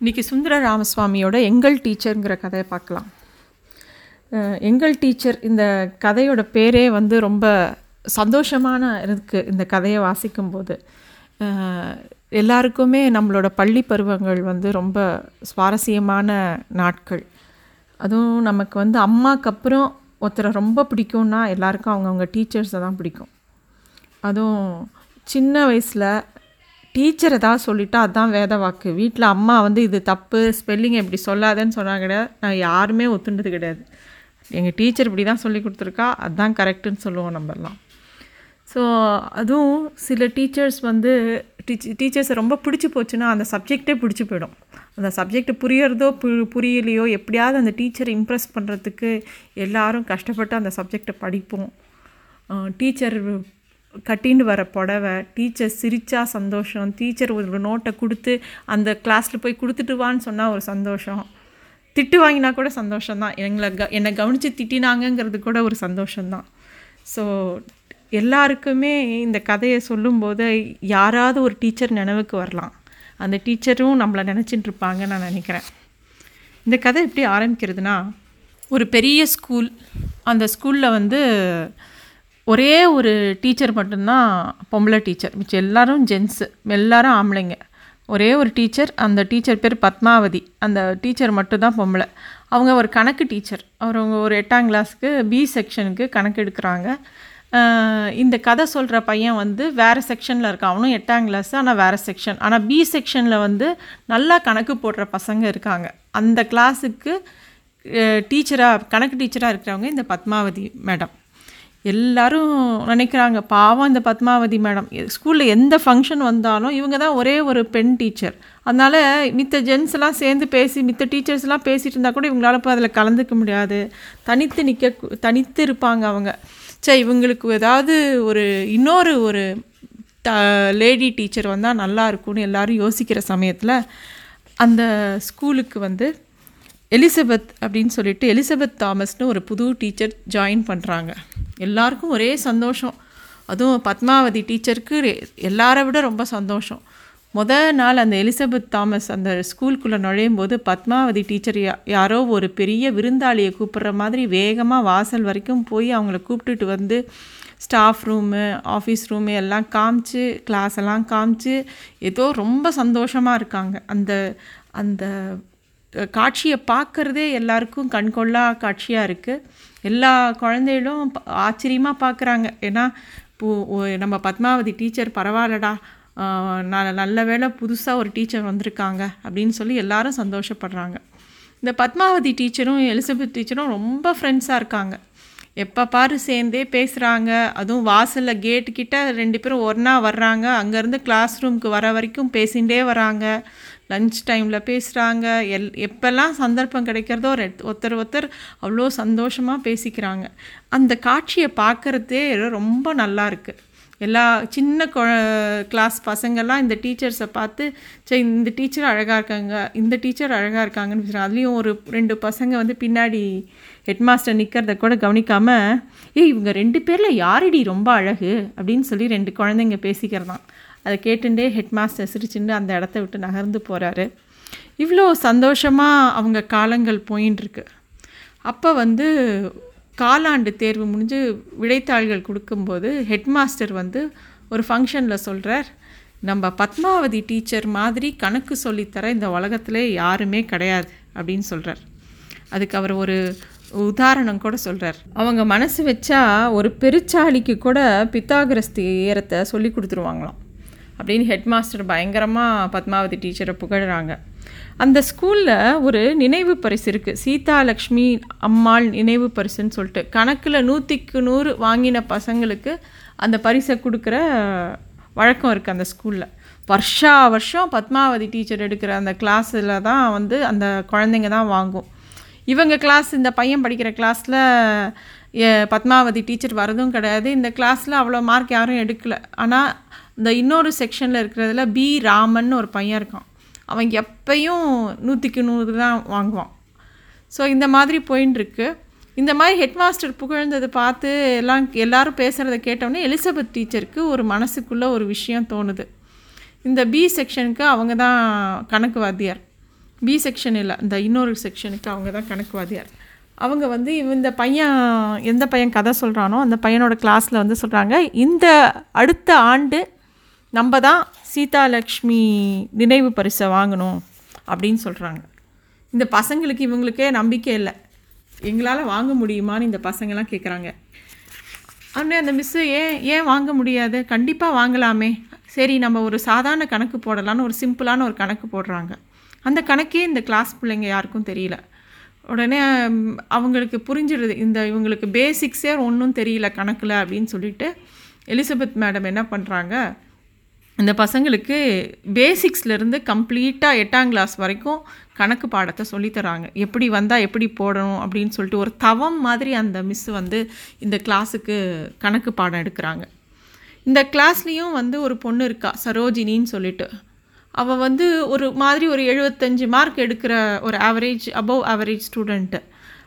இன்றைக்கி சுந்தர ராமசுவாமியோட எங்கள் டீச்சருங்கிற கதையை பார்க்கலாம். எங்கள் டீச்சர் இந்த கதையோட பேரே வந்து ரொம்ப சந்தோஷமான இருக்குது இந்த கதையை வாசிக்கும்போது. எல்லாருக்குமே நம்மளோட பள்ளி பருவங்கள் வந்து ரொம்ப சுவாரஸ்யமான நாட்கள். அதுவும் நமக்கு வந்து அம்மாக்கு அப்புறம் ஒருத்தரை ரொம்ப பிடிக்கும்னா எல்லாருக்கும் அவங்கவுங்க டீச்சர்ஸை தான் பிடிக்கும். அதுவும் சின்ன வயசில் டீச்சர் ஏதாவது சொல்லிட்டா அதான் வேத வாக்கு. வீட்டில் அம்மா வந்து இது தப்பு ஸ்பெல்லிங் இப்படி சொல்லாதேன்னு சொன்னாங்க கிடையாது நான் யாருமே ஒத்துண்டது கிடையாது. எங்கள் டீச்சர் இப்படி தான் சொல்லி கொடுத்துருக்கா அதுதான் கரெக்டுன்னு சொல்லுவோம் நம்மலாம் ஸோ அதுவும் சில டீச்சர்ஸ் வந்து டீச் டீச்சர்ஸை ரொம்ப பிடிச்சி போச்சுன்னா அந்த சப்ஜெக்டே பிடிச்சி போயிடும். அந்த சப்ஜெக்ட் புரியறதோ பு புரியலையோ எப்படியாவது அந்த டீச்சரை இம்ப்ரெஸ் பண்ணுறதுக்கு எல்லாரும் கஷ்டப்பட்டு அந்த சப்ஜெக்டை படிப்போம். டீச்சர் கட்டின்னு வர புடவை டீச்சர் சிரித்தா சந்தோஷம் டீச்சர் ஒரு நோட்டை கொடுத்து அந்த கிளாஸில் போய் கொடுத்துட்டு வான்னு சொன்னால் ஒரு சந்தோஷம். திட்டு வாங்கினா கூட சந்தோஷம்தான் எங்களை க என்னை கவனித்து திட்டினாங்கங்கிறது கூட ஒரு சந்தோஷம்தான் ஸோ எல்லாருக்குமே இந்த கதையை சொல்லும்போது யாராவது ஒரு டீச்சர் நினைவுக்கு வரலாம். அந்த டீச்சரும் நம்மளை நினச்சிட்டு இருப்பாங்கன்னு நான் நினைக்கிறேன். இந்த கதை எப்படி ஆரம்பிக்கிறதுனா ஒரு பெரிய ஸ்கூல் அந்த ஸ்கூலில் வந்து ஒரே ஒரு டீச்சர் மட்டும்தான் பொம்பளை டீச்சர் மிச்சம் எல்லோரும் ஜென்ஸு எல்லாரும் ஆம்பளைங்க. ஒரே ஒரு டீச்சர் அந்த டீச்சர் பேர் பத்மாவதி. அந்த டீச்சர் மட்டும்தான் பொம்பளை. அவங்க ஒரு கணக்கு டீச்சர் அவங்க ஒரு எட்டாம் கிளாஸுக்கு பி செக்ஷனுக்கு கணக்கு எடுக்கிறாங்க. இந்த கதை சொல்கிற பையன் வந்து வேறு செக்ஷனில் இருக்கான். அவனும் எட்டாம் கிளாஸ் ஆனால் வேறு செக்ஷன் ஆனால் பி செக்ஷனில் வந்து நல்லா கணக்கு போடுற பசங்க இருக்காங்க. அந்த கிளாஸுக்கு டீச்சராக கணக்கு டீச்சராக இருக்கிறவங்க இந்த பத்மாவதி மேடம் எல்லாரும் நினைக்கிறாங்க பாவம் இந்த பத்மாவதி மேடம். ஸ்கூலில் எந்த ஃபங்க்ஷன் வந்தாலும் இவங்க தான் ஒரே ஒரு பெண் டீச்சர் அதனால் மித்த ஜென்ஸ்லாம் சேர்ந்து பேசி மித்த டீச்சர்ஸ்லாம் பேசிகிட்டு இருந்தால் கூட இவங்களால போய் அதில் கலந்துக்க முடியாது. தனித்து நிற்க தனித்து இருப்பாங்க அவங்க. சே இவங்களுக்கு ஏதாவது ஒரு இன்னொரு ஒரு த லேடி டீச்சர் வந்தால் நல்லா இருக்கும்னு எல்லாரும் யோசிக்கிற சமயத்தில் அந்த ஸ்கூலுக்கு வந்து எலிசபெத் அப்படின்னு சொல்லிட்டு எலிசபெத் தாமஸ்னு ஒரு புது டீச்சர் ஜாயின் பண்ணுறாங்க எல்லாருக்கும் ஒரே சந்தோஷம். அதுவும் பத்மாவதி டீச்சருக்கு ரெ- எல்லாரை விட ரொம்ப சந்தோஷம். முத நாள் அந்த எலிசபெத் தாமஸ் அந்த ஸ்கூலுக்குள்ளே நுழையும் போது பத்மாவதி டீச்சர் யா யாரோ ஒரு பெரிய விருந்தாளியை கூப்பிட்ற மாதிரி வேகமாக வாசல் வரைக்கும் போய் அவங்கள கூப்பிட்டுட்டு வந்து ஸ்டாஃப் ரூமு ஆஃபீஸ் ரூமு எல்லாம் காமிச்சு கிளாஸ் எல்லாம் காமிச்சு ஏதோ ரொம்ப சந்தோஷமாக இருக்காங்க. அந்த அந்த காட்சியை பார்க்குறதே எல்லாருக்கும் கண்கொள்ளா காட்சியாக இருக்குது எல்லா குழந்தைகளும் ப- பார்க்குறாங்க. ஏன்னா இப்போ நம்ம பத்மாவதி டீச்சர் பரவாயில்லடா ஆஹ் ந- நல்ல வேளை புதுசாக ஒரு டீச்சர் வந்திருக்காங்க அப்படின்னு சொல்லி எல்லாரும் சந்தோஷப்படுறாங்க. இந்த பத்மாவதி டீச்சரும் எலிசபெத் டீச்சரும் ரொம்ப ஃப்ரெண்ட்ஸாக இருக்காங்க. எப்போ பாரு சேர்ந்தே பேசுகிறாங்க அதுவும் வாசலில் கேட்டுக்கிட்ட ரெண்டு பேரும் ஒன்றா வர்றாங்க. அங்கேருந்து கிளாஸ் ரூமுக்கு வர வரைக்கும் பேசிகிட்டே வராங்க. லஞ்ச் டைமில் பேசுகிறாங்க எல் எப்போல்லாம் சந்தர்ப்பம் கிடைக்கிறதோ ரெ- ஒருத்தர் ஒருத்தர் அவ்வளோ சந்தோஷமாக பேசிக்கிறாங்க. அந்த காட்சியை பார்க்குறதே ரொம்ப நல்லா இருக்குது எல்லா சின்ன கொ கிளாஸ் பசங்கள்லாம் இந்த டீச்சர்ஸை பார்த்து சரி இந்த டீச்சர் அழகாக இருக்காங்க இந்த டீச்சர் அழகாக இருக்காங்கன்னு பேசுகிறாங்க அதுலேயும் ஒரு ரெண்டு பசங்க வந்து பின்னாடி ஹெட்மாஸ்டர் நிற்கிறத கூட கவனிக்காமல் ஏய் இவங்க ரெண்டு பேரில் யாரடி ரொம்ப அழகு? அப்படின்னு சொல்லி ரெண்டு குழந்தைங்க பேசிக்கிறதான். அதை கேட்டுட்டே ஹெட்மாஸ்டர் சிரிச்சுட்டு அந்த இடத்த விட்டு நகர்ந்து போகிறாரு இவ்வளோ சந்தோஷமாக அவங்க காலங்கள் போயின்னு இருக்கு அப்போ வந்து காலாண்டு தேர்வு முடிஞ்சு விடைத்தாள்கள் கொடுக்கும்போது ஹெட்மாஸ்டர் வந்து ஒரு ஃபங்க்ஷனில் சொல்கிறார் நம்ம பத்மாவதி டீச்சர் மாதிரி கணக்கு சொல்லித்தர இந்த உலகத்தில் யாருமே கிடையாது அப்படின்னு சொல்கிறார் அதுக்கு அவர் ஒரு உதாரணம் கூட சொல்கிறார் அவங்க மனசு வச்சா ஒரு பெருச்சாளிக்கு கூட பித்தாகிரஸ்தி ஏரத்தை சொல்லி கொடுத்துருவாங்களாம் அப்படின்னு ஹெட்மாஸ்டர் பயங்கரமாக பத்மாவதி டீச்சரை புகழ்கிறாங்க அந்த ஸ்கூலில் ஒரு நினைவு பரிசு இருக்குது சீதா லக்ஷ்மி அம்மாள் நினைவு பரிசுன்னு சொல்லிட்டு. கணக்கில் நூற்றிக்கு நூறு வாங்கின பசங்களுக்கு அந்த பரிசை கொடுக்குற வழக்கம் இருக்குது அந்த ஸ்கூலில். வருஷா வருஷம் பத்மாவதி டீச்சர் எடுக்கிற அந்த கிளாஸில் தான் வந்து அந்த குழந்தைங்க தான் வாங்கும். இவங்க கிளாஸ் இந்த பையன் படிக்கிற கிளாஸில் பத்மாவதி டீச்சர் வரதும் கிடையாது. இந்த கிளாஸில் அவ்வளோ மார்க் யாரும் எடுக்கலை. ஆனால் இந்த இன்னொரு செக்ஷனில் இருக்கிறதுல பி. ராமன் ஒரு பையன் இருக்கான். அவன் எப்பையும் நூற்றிக்கு நூறு தான் வாங்குவான். ஸோ இந்த மாதிரி போயின்னு இந்த மாதிரி ஹெட்மாஸ்டர் புகழ்ந்ததை பார்த்து எல்லாம் எல்லாரும் பேசுகிறத கேட்டோடனே எலிசபெத் டீச்சருக்கு ஒரு மனசுக்குள்ளே ஒரு விஷயம் தோணுது. இந்த பி செக்ஷனுக்கு அவங்க தான் கணக்கு வாத்தியார் பி செக்ஷன் இல்லை இந்த இன்னொரு செக்ஷனுக்கு அவங்க தான் கணக்கு வாத்தியார் அவங்க வந்து இந்த பையன் எந்த பையன் கதை சொல்கிறானோ அந்த பையனோட கிளாஸில் வந்து சொல்கிறாங்க இந்த அடுத்த ஆண்டு நம்ம தான் சீதாலக்ஷ்மி நினைவு பரிசை வாங்கணும் அப்படின்னு சொல்கிறாங்க இந்த பசங்களுக்கு இவங்களுக்கே நம்பிக்கை இல்லை. எங்களால் வாங்க முடியுமான்னு இந்த பசங்கள்லாம் கேட்குறாங்க அண்ணே அந்த மிஸ்ஸு ஏன் ஏன் வாங்க முடியாது? கண்டிப்பாக வாங்கலாமே. சரி நம்ம ஒரு சாதாரண கணக்கு போடலான்னு ஒரு சிம்பிளான ஒரு கணக்கு போடுறாங்க. அந்த கணக்கே இந்த கிளாஸ் பிள்ளைங்க யாருக்கும் தெரியல. உடனே அவங்களுக்கு புரிஞ்சிடுது. இந்த இவங்களுக்கு பேசிக்ஸே ஒன்றும் தெரியல கணக்கில் அப்படின்னு சொல்லிட்டு எலிசபெத் மேடம் என்ன பண்ணுறாங்க இந்த பசங்களுக்கு பேசிக்ஸ்லேருந்து கம்ப்ளீட்டாக எட்டாம் கிளாஸ் வரைக்கும் கணக்கு பாடத்தை சொல்லித்தராங்க எப்படி வந்தால் எப்படி போடணும் அப்படின்னு சொல்லிட்டு ஒரு தவம் மாதிரி அந்த மிஸ் வந்து இந்த கிளாஸுக்கு கணக்கு பாடம் எடுக்கிறாங்க. இந்த கிளாஸ்லேயும் வந்து ஒரு பொண்ணு இருக்கா சரோஜினின்னு சொல்லிட்டு. அவள் வந்து ஒரு மாதிரி ஒரு எழுபத்தஞ்சு மார்க் எடுக்கிற ஒரு ஆவரேஜ் அபவ் ஆவரேஜ் ஸ்டூடெண்ட்டு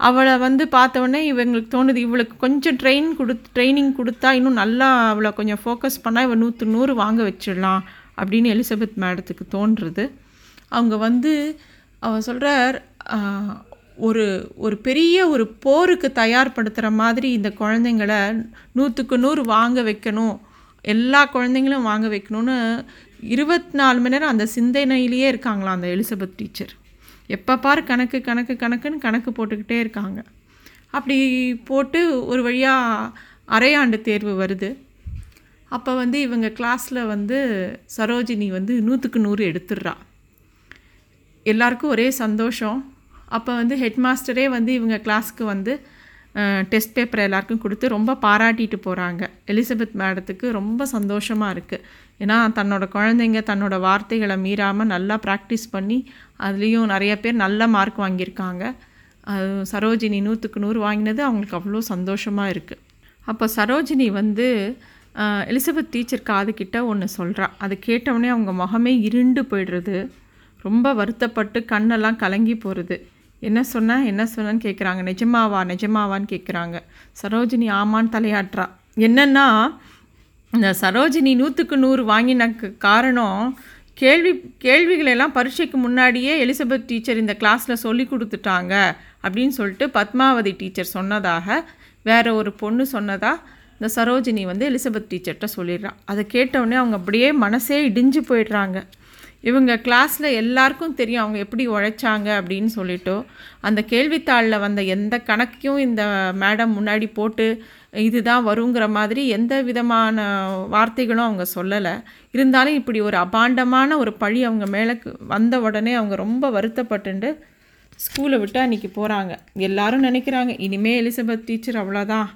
அவளை வந்து பார்த்தவொடனே இவங்களுக்கு தோணுது இவளுக்கு கொஞ்சம் ட்ரெயின் கொடுத்து ட்ரைனிங் கொடுத்தா இன்னும் நல்லா அவளை கொஞ்சம் ஃபோக்கஸ் பண்ணால் இவள் நூற்று நூறு வாங்க வச்சிடலாம் அப்படின்னு எலிசபெத் மேடத்துக்கு தோன்றுறது. அவங்க வந்து அவள் சொல்கிறார் ஒரு ஒரு பெரிய ஒரு போருக்கு தயார்படுத்துகிற மாதிரி இந்த குழந்தைங்கள நூற்றுக்கு நூறு வாங்க வைக்கணும் எல்லா குழந்தைங்களும் வாங்க வைக்கணும்னு இருபத்தி நாலு மணி நேரம் அந்த சிந்தனையிலேயே இருக்காங்களாம் அந்த எலிசபெத் டீச்சர். எப்போ பார் கணக்கு கணக்கு கணக்குன்னு கணக்கு போட்டுக்கிட்டே இருக்காங்க. அப்படி போட்டு ஒரு வழியாக அரையாண்டு தேர்வு வருது. அப்போ வந்து இவங்க கிளாஸில் வந்து சரோஜினி வந்து நூற்றுக்கு நூறு எடுத்துடுறா. எல்லாருக்கும் ஒரே சந்தோஷம். அப்போ வந்து ஹெட் மாஸ்டரே வந்து இவங்க கிளாஸுக்கு வந்து டெஸ்ட் பேப்பர் எல்லாருக்கும் கொடுத்து ரொம்ப பாராட்டிட்டு போகிறாங்க எலிசபெத் மேடத்துக்கு ரொம்ப சந்தோஷமாக இருக்குது ஏன்னா தன்னோட குழந்தைங்க தன்னோட வார்த்தைகளை மீறாமல் நல்லா ப்ராக்டிஸ் பண்ணி அதுலேயும் நிறைய பேர் நல்ல மார்க் வாங்கியிருக்காங்க. அது சரோஜினி நூற்றுக்கு நூறு வாங்கினது அவங்களுக்கு அவ்வளோ சந்தோஷமாக இருக்குது அப்போ சரோஜினி வந்து எலிசபெத் டீச்சர் காதுகிட்ட ஒன்று சொல்கிறா அது கேட்டவுடனே அவங்க முகமே இருண்டு போயிடுறது. ரொம்ப வருத்தப்பட்டு கண்ணெல்லாம் கலங்கி போகிறது என்ன சொன்ன என்ன சொன்னேன்னு கேட்குறாங்க நிஜமாவா நிஜமாவான்னு கேட்குறாங்க சரோஜினி ஆமான்னு தலையாட்டுறா. என்னன்னா இந்த சரோஜினி நூற்றுக்கு நூறு வாங்கினக்கு காரணம் கேள்வி கேள்விகளெல்லாம் பரீட்சைக்கு முன்னாடியே எலிசபெத் டீச்சர் இந்த கிளாஸில் சொல்லி கொடுத்துட்டாங்க அப்படின்னு சொல்லிட்டு பத்மாவதி டீச்சர் சொன்னதாக வேற ஒரு பொண்ணு சொன்னதாக இந்த சரோஜினி வந்து எலிசபெத் டீச்சர்கிட்ட சொல்லிடுறான் அதை கேட்டவுடனே அவங்க அப்படியே மனசே இடிஞ்சு போயிடுறாங்க. இவங்க கிளாஸில் எல்லாருக்கும் தெரியும் அவங்க எப்படி உழைச்சாங்க அப்படின்னு சொல்லிட்டோ. அந்த கேள்வித்தாளில் வந்த எந்த கணக்கையும் இந்த மேடம் முன்னாடி போட்டு இதுதான் வருங்கிற மாதிரி எந்த விதமான வார்த்தைகளும் அவங்க சொல்லலை. இருந்தாலும் இப்படி ஒரு அபாண்டமான ஒரு பழி அவங்க மேலே வந்த உடனே அவங்க ரொம்ப வருத்தப்பட்டுண்டு ஸ்கூலை விட்டு அன்றைக்கி போகிறாங்க எல்லாரும் நினைக்கிறாங்க இனிமேல் எலிசபெத் டீச்சர் அவ்வளோதான்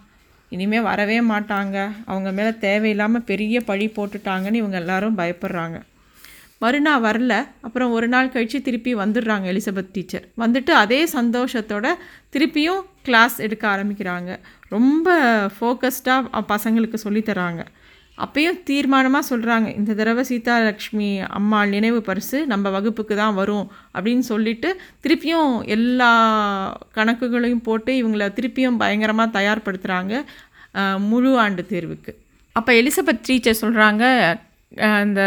இனிமே வரவே மாட்டாங்க. அவங்க மேலே தேவையில்லாமல் பெரிய பழி போட்டுட்டாங்கன்னு இவங்க எல்லாரும் பயப்படுறாங்க. மறுநாள் வரல. அப்புறம் ஒரு நாள் கழித்து திருப்பி வந்துடுறாங்க எலிசபெத் டீச்சர். வந்துட்டு அதே சந்தோஷத்தோட திருப்பியும் கிளாஸ் எடுக்க ஆரம்பிக்கிறாங்க. ரொம்ப ஃபோக்கஸ்டாக பசங்களுக்கு சொல்லித் தராங்க. அப்பயும் தீர்மானமாக சொல்கிறாங்க இந்த தடவை சீதாலக்ஷ்மி அம்மாள் நினைவு பரிசு நம்ம வகுப்புக்கு தான் வரும் அப்படின்னு சொல்லிட்டு திருப்பியும் எல்லா கணக்குகளையும் போட்டு இவங்கள திருப்பியும் பயங்கரமாக தயார்படுத்துகிறாங்க முழு ஆண்டு தேர்வுக்கு. அப்போ எலிசபெத் டீச்சர் சொல்கிறாங்க அந்த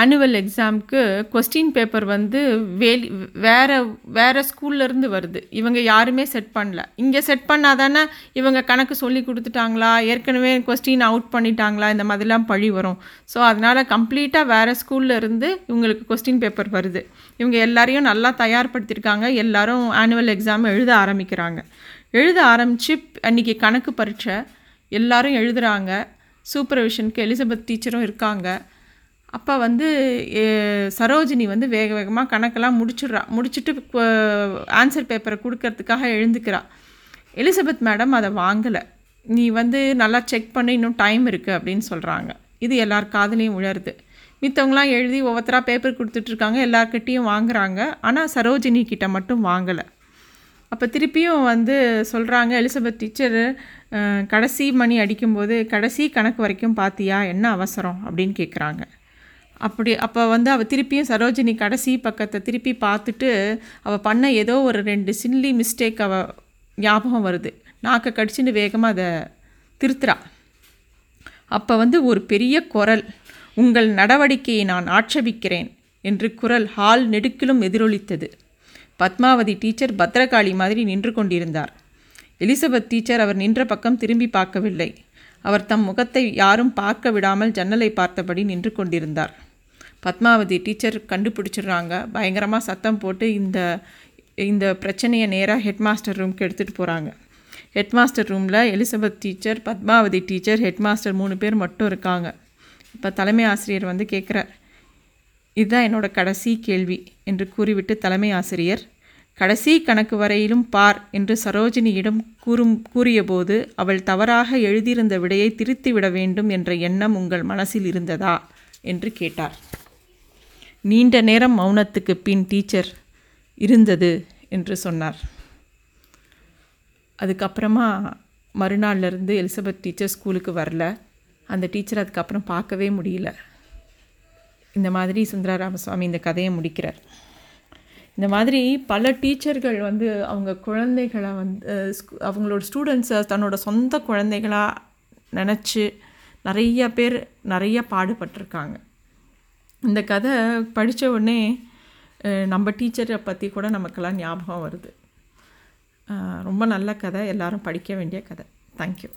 ஆனுவல் எக்ஸாமுக்கு கொஸ்டின் பேப்பர் வந்து வேலி வேறு வேறு ஸ்கூல்லேருந்து வருது. இவங்க யாருமே செட் பண்ணல. இங்கே செட் பண்ணால் தானே இவங்க கணக்கு சொல்லி கொடுத்துட்டாங்களா? ஏற்கனவே கொஸ்டின் அவுட் பண்ணிட்டாங்களா? இந்த மாதிரிலாம் பழி வரும். ஸோ அதனால் கம்ப்ளீட்டாக வேறு ஸ்கூல்லேருந்து இவங்களுக்கு கொஸ்டின் பேப்பர் வருது. இவங்க எல்லாரையும் நல்லா தயார்படுத்தியிருக்காங்க. எல்லாரும் ஆனுவல் எக்ஸாம் எழுத ஆரம்பிக்கிறாங்க. எழுத ஆரம்பித்து அன்றைக்கி கணக்கு பரீட்சை. எல்லாரும் எழுதுகிறாங்க சூப்பர்விஷனுக்கு எலிசபெத் டீச்சரும் இருக்காங்க. அப்போ வந்து சரோஜினி வந்து வேக வேகமாக கணக்கெல்லாம் முடிச்சிடுறா. முடிச்சுட்டு ஆன்சர் பேப்பரை கொடுக்கறதுக்காக எழுந்துக்கிறா. எலிசபெத் மேடம் அதை வாங்கலை. நீ வந்து நல்லா செக் பண்ண இன்னும் டைம் இருக்குது அப்படின்னு சொல்கிறாங்க இது எல்லார் காதலையும் உழருது. மித்தவங்களாம் எழுதி ஒவ்வொருத்தராக பேப்பர் கொடுத்துட்ருக்காங்க எல்லார்கிட்டேயும் வாங்குறாங்க. ஆனால் சரோஜினி கிட்ட மட்டும் வாங்கலை. அப்போ திருப்பியும் வந்து சொல்கிறாங்க எலிசபெத் டீச்சர் கடைசி மணி அடிக்கும்போது கடைசி கணக்கு வரைக்கும் பார்த்தியா என்ன அவசரம்? அப்படின்னு கேட்குறாங்க அப்படி அப்போ வந்து அவள் திருப்பியும் சரோஜினி கடைசி பக்கத்தை திருப்பி பார்த்துட்டு அவள் பண்ண ஏதோ ஒரு ரெண்டு சில்லி மிஸ்டேக் அவள் ஞாபகம் வருது. நாக்கை கடிச்சுட்டு வேகமாக அதை திருத்துறா. அப்போ வந்து ஒரு பெரிய குரல் உங்கள் நடவடிக்கையை நான் ஆட்சேபிக்கிறேன் என்று குரல் ஹால் நெடுக்கிலும் எதிரொலித்தது. பத்மாவதி டீச்சர் பத்ரகாளி மாதிரி நின்று கொண்டிருந்தார். எலிசபெத் டீச்சர் அவர் நின்ற பக்கம் திரும்பி பார்க்கவில்லை. அவர் தம் முகத்தை யாரும் பார்க்க விடாமல் ஜன்னலை பார்த்தபடி நின்று கொண்டிருந்தார். பத்மாவதி டீச்சர் கண்டுபிடிச்சிடுறாங்க. பயங்கரமாக சத்தம் போட்டு இந்த இந்த பிரச்சனையை நேராக ஹெட்மாஸ்டர் ரூம்க்கு எடுத்துகிட்டு போகிறாங்க ஹெட்மாஸ்டர் ரூமில் Elizabeth teacher Padmavathi teacher headmaster மூணு பேர் மட்டும் இருக்காங்க. இப்போ தலைமை ஆசிரியர் வந்து கேட்குறார் இதுதான் என்னோட கடைசி கேள்வி என்று கூறிவிட்டு தலைமை ஆசிரியர் கடைசி கணக்கு வரையிலும் பார் என்று சரோஜினியிடம் கூறும் கூறியபோது அவள் தவறாக எழுதியிருந்த விடையை திருத்திவிட வேண்டும் என்ற எண்ணம் உங்கள் மனசில் இருந்ததா? என்று கேட்டார். நீண்ட நேரம் மௌனத்துக்கு பின் டீச்சர் இருந்தது என்று சொன்னார். அதுக்கப்புறமா மறுநாள்லேருந்து எலிசபெத் டீச்சர் ஸ்கூலுக்கு வரல. அந்த டீச்சர் அதுக்கப்புறம் பார்க்கவே முடியல. இந்த மாதிரி சுந்தர ராமசுவாமி இந்த கதையை முடிக்கிறார். இந்த மாதிரி பல டீச்சர்கள் வந்து அவங்க குழந்தைகளை வந்து அவங்களோட ஸ்டூடெண்ட்ஸை தன்னோட சொந்த குழந்தைகளாக நினச்சி நிறைய பேர் நிறைய பாடுபட்டிருக்காங்க. இந்த கதை படித்த உடனே நம்ம டீச்சரை பற்றி கூட நமக்கெல்லாம் ஞாபகம் வருது. ரொம்ப நல்ல கதை. எல்லாரும் படிக்க வேண்டிய கதை. தேங்க்யூ